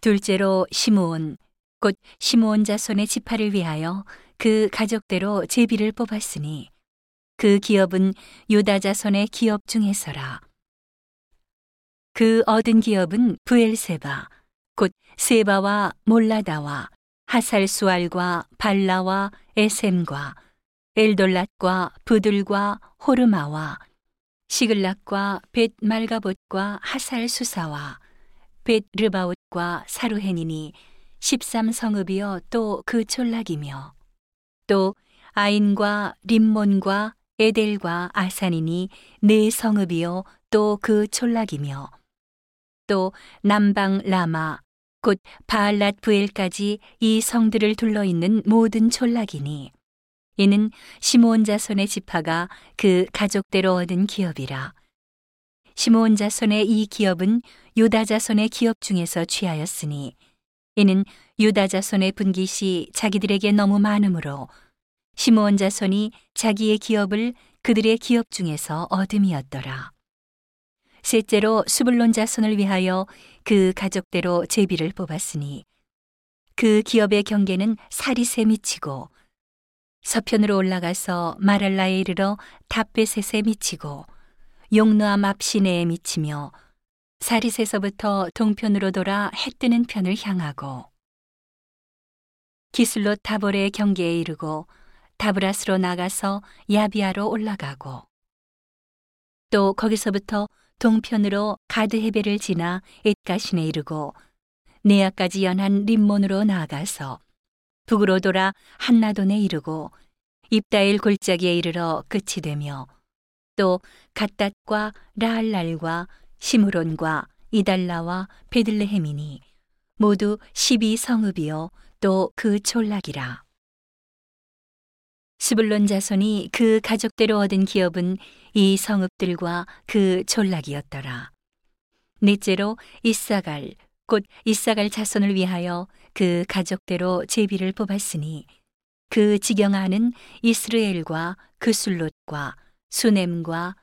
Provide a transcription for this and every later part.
둘째로 시므온 곧 시므온 자손의 지파를 위하여 그 가족대로 제비를 뽑았으니 그 기업은 유다 자손의 기업 중에서라. 그 얻은 기업은 부엘세바 곧 세바와 몰라다와 하살수알과 발라와 에셈과 엘돌랏과 부들과 호르마와 시글락과 벳 말가봇과 하살수사와 벳 르바웃과 사루헨이니 13성읍이여 또 그 촌락이며 또 아인과 림몬과 에델과 아산이니 네 성읍이요 또 그 촌락이며 또 남방 라마 곧 바알랏 부엘까지 이 성들을 둘러 있는 모든 촌락이니 이는 시므온 자손의 지파가 그 가족대로 얻은 기업이라 시므온 자손의 이 기업은 유다 자손의 기업 중에서 취하였으니 이는 유다 자손의 분깃이 자기들에게 너무 많으므로 시므온 자손이 자기의 기업을 그들의 기업 중에서 얻음이었더라. 셋째로 수불론 자손을 위하여 그 가족대로 제비를 뽑았으니 그 기업의 경계는 사리세 미치고 서편으로 올라가서 마랄라에 이르러 답베셋에 미치고 용노암 앞 시내에 미치며 사리세서부터 동편으로 돌아 해 뜨는 편을 향하고 기슬롯 다볼의 경계에 이르고 다브라스로 나가서 야비아로 올라가고 또 거기서부터 동편으로 가드헤베를 지나 엣가신에 이르고 네아까지 연한 림몬으로 나아가서 북으로 돌아 한나돈에 이르고 입다일 골짜기에 이르러 끝이 되며 또 갓닷과 라알랄과 시므론과 이달라와 베들레헴이니 모두 12성읍이요 또 그 촌락이라. 스불론 자손이 그 가족대로 얻은 기업은 이 성읍들과 그 촌락이었더라. 넷째로 이사갈 곧 이사갈 자손을 위하여 그 가족대로 제비를 뽑았으니 그 지경하는 이스르엘과 그술롯과 수넴과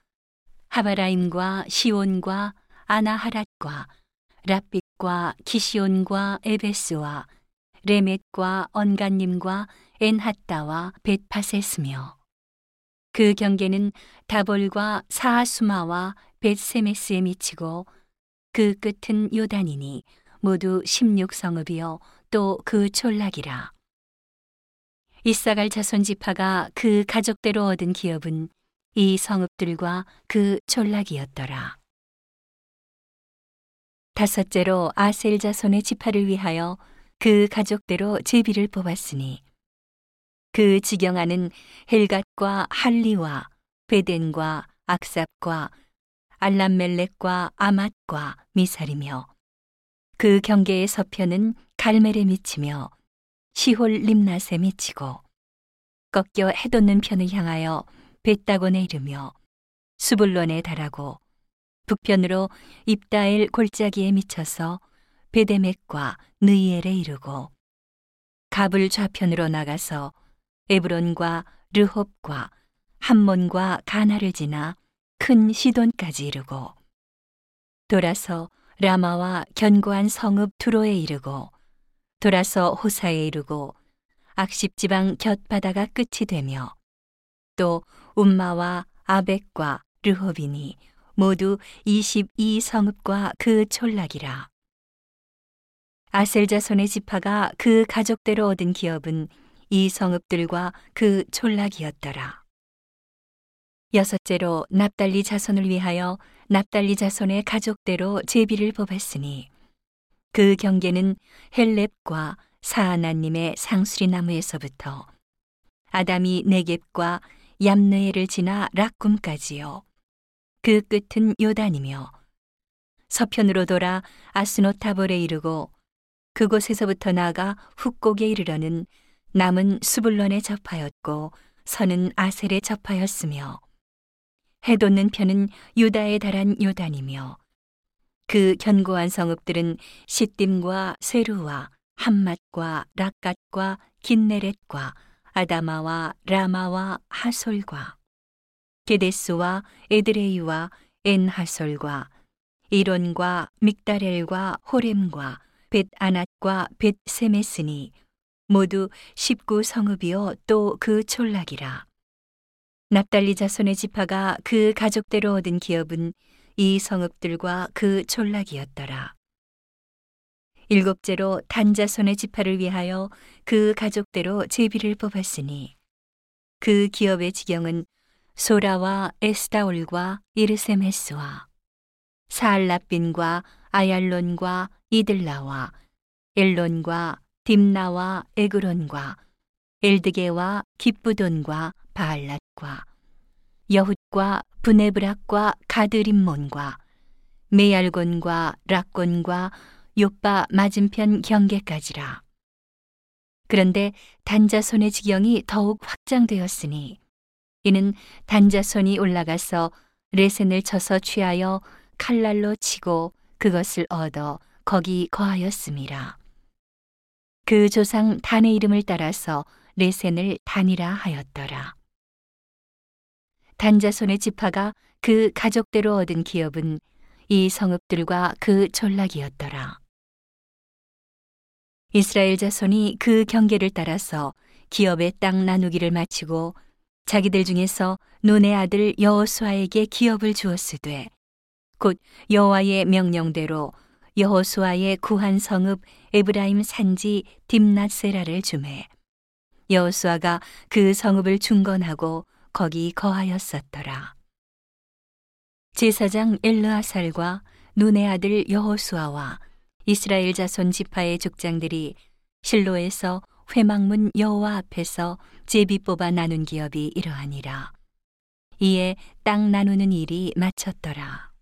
하바라임과 시온과 아나하랏과 라빛과 기시온과 에베스와 레멧과 언간님과 엔핫다와 벳파세스며 그 경계는 다볼과 사하수마와 벳세메스에 미치고 그 끝은 요단이니 모두 16성읍이요 또 그 촌락이라. 이사갈 자손 지파가 그 가족대로 얻은 기업은 이 성읍들과 그 촌락이었더라. 다섯째로 아셀 자손의 지파를 위하여 그 가족대로 제비를 뽑았으니 그 지경하는 헬갓과 할리와 베덴과 악삽과 알람멜렉과 아맛과 미살이며 그 경계의 서편은 갈멜에 미치며 시홀 림낫에 미치고 꺾여 해돋는 편을 향하여 벳다곤에 이르며 수불론에 달하고 북편으로 입다엘 골짜기에 미쳐서 베데맥과 느이엘에 이르고 갑을 좌편으로 나가서 에브론과 르홉과 함몬과 가나를 지나 큰 시돈까지 이르고 돌아서 라마와 견고한 성읍 두로에 이르고 돌아서 호사에 이르고 악십 지방 곁바다가 끝이 되며 또 움마와 아벡과 르호빈이 모두 22성읍과 그 촌락이라. 아셀 자손의 지파가 그 가족대로 얻은 기업은 이 성읍들과 그 촌락이었더라. 여섯째로 납달리 자손을 위하여 납달리 자손의 가족대로 제비를 뽑았으니 그 경계는 헬렙과 사하나님의 상수리 나무에서부터 아담이 네겝과 얌느에를 지나 락꿈까지요. 그 끝은 요단이며 서편으로 돌아 아스노타볼에 이르고 그곳에서부터 나아가 훅곡에 이르러는 남은 수불론에 접하였고 서는 아셀에 접하였으며 해 돋는 편은 유다에 달한 요단이며 그 견고한 성읍들은 시딤과 세루와 함맛과 락갓과 긴네렛과 아다마와 라마와 하솔과 게데스와 에드레이와 엔하솔과 이론과 믹다렐과 호렘과 벳 아낫과 벳 세메스니 모두 19성읍이요 또 그 촌락이라. 납달리 자손의 지파가 그 가족대로 얻은 기업은 이 성읍들과 그 촌락이었더라. 일곱째로 단자손의 지파를 위하여 그 가족대로 제비를 뽑았으니 그 기업의 지경은 소라와 에스다올과 이르세메스와 사알라빈과 아얄론과 이들라와 엘론과 딥나와 에그론과 엘드게와 기쁘돈과 바알랏과 여훗과 브네브락과 가드림몬과 메얄곤과 락곤과 요빠 맞은편 경계까지라. 그런데 단자손의 지경이 더욱 확장되었으니 이는 단자손이 올라가서 레센을 쳐서 취하여 칼날로 치고 그것을 얻어 거기 거하였음이라. 그 조상 단의 이름을 따라서 레센을 단이라 하였더라. 단자손의 지파가 그 가족대로 얻은 기업은 이 성읍들과 그 전락이었더라. 이스라엘 자손이 그 경계를 따라서 기업의 땅 나누기를 마치고 자기들 중에서 논의 아들 여호수아에게 기업을 주었으되 곧 여호와의 명령대로 여호수아의 구한 성읍 에브라임 산지 딥낫세라를 주매 여호수아가 그 성읍을 중건하고 거기 거하였었더라. 제사장 엘르아살과 눈의 아들 여호수아와 이스라엘 자손 지파의 족장들이 실로에서 회막문 여호와 앞에서 제비 뽑아 나눈 기업이 이러하니라. 이에 땅 나누는 일이 마쳤더라.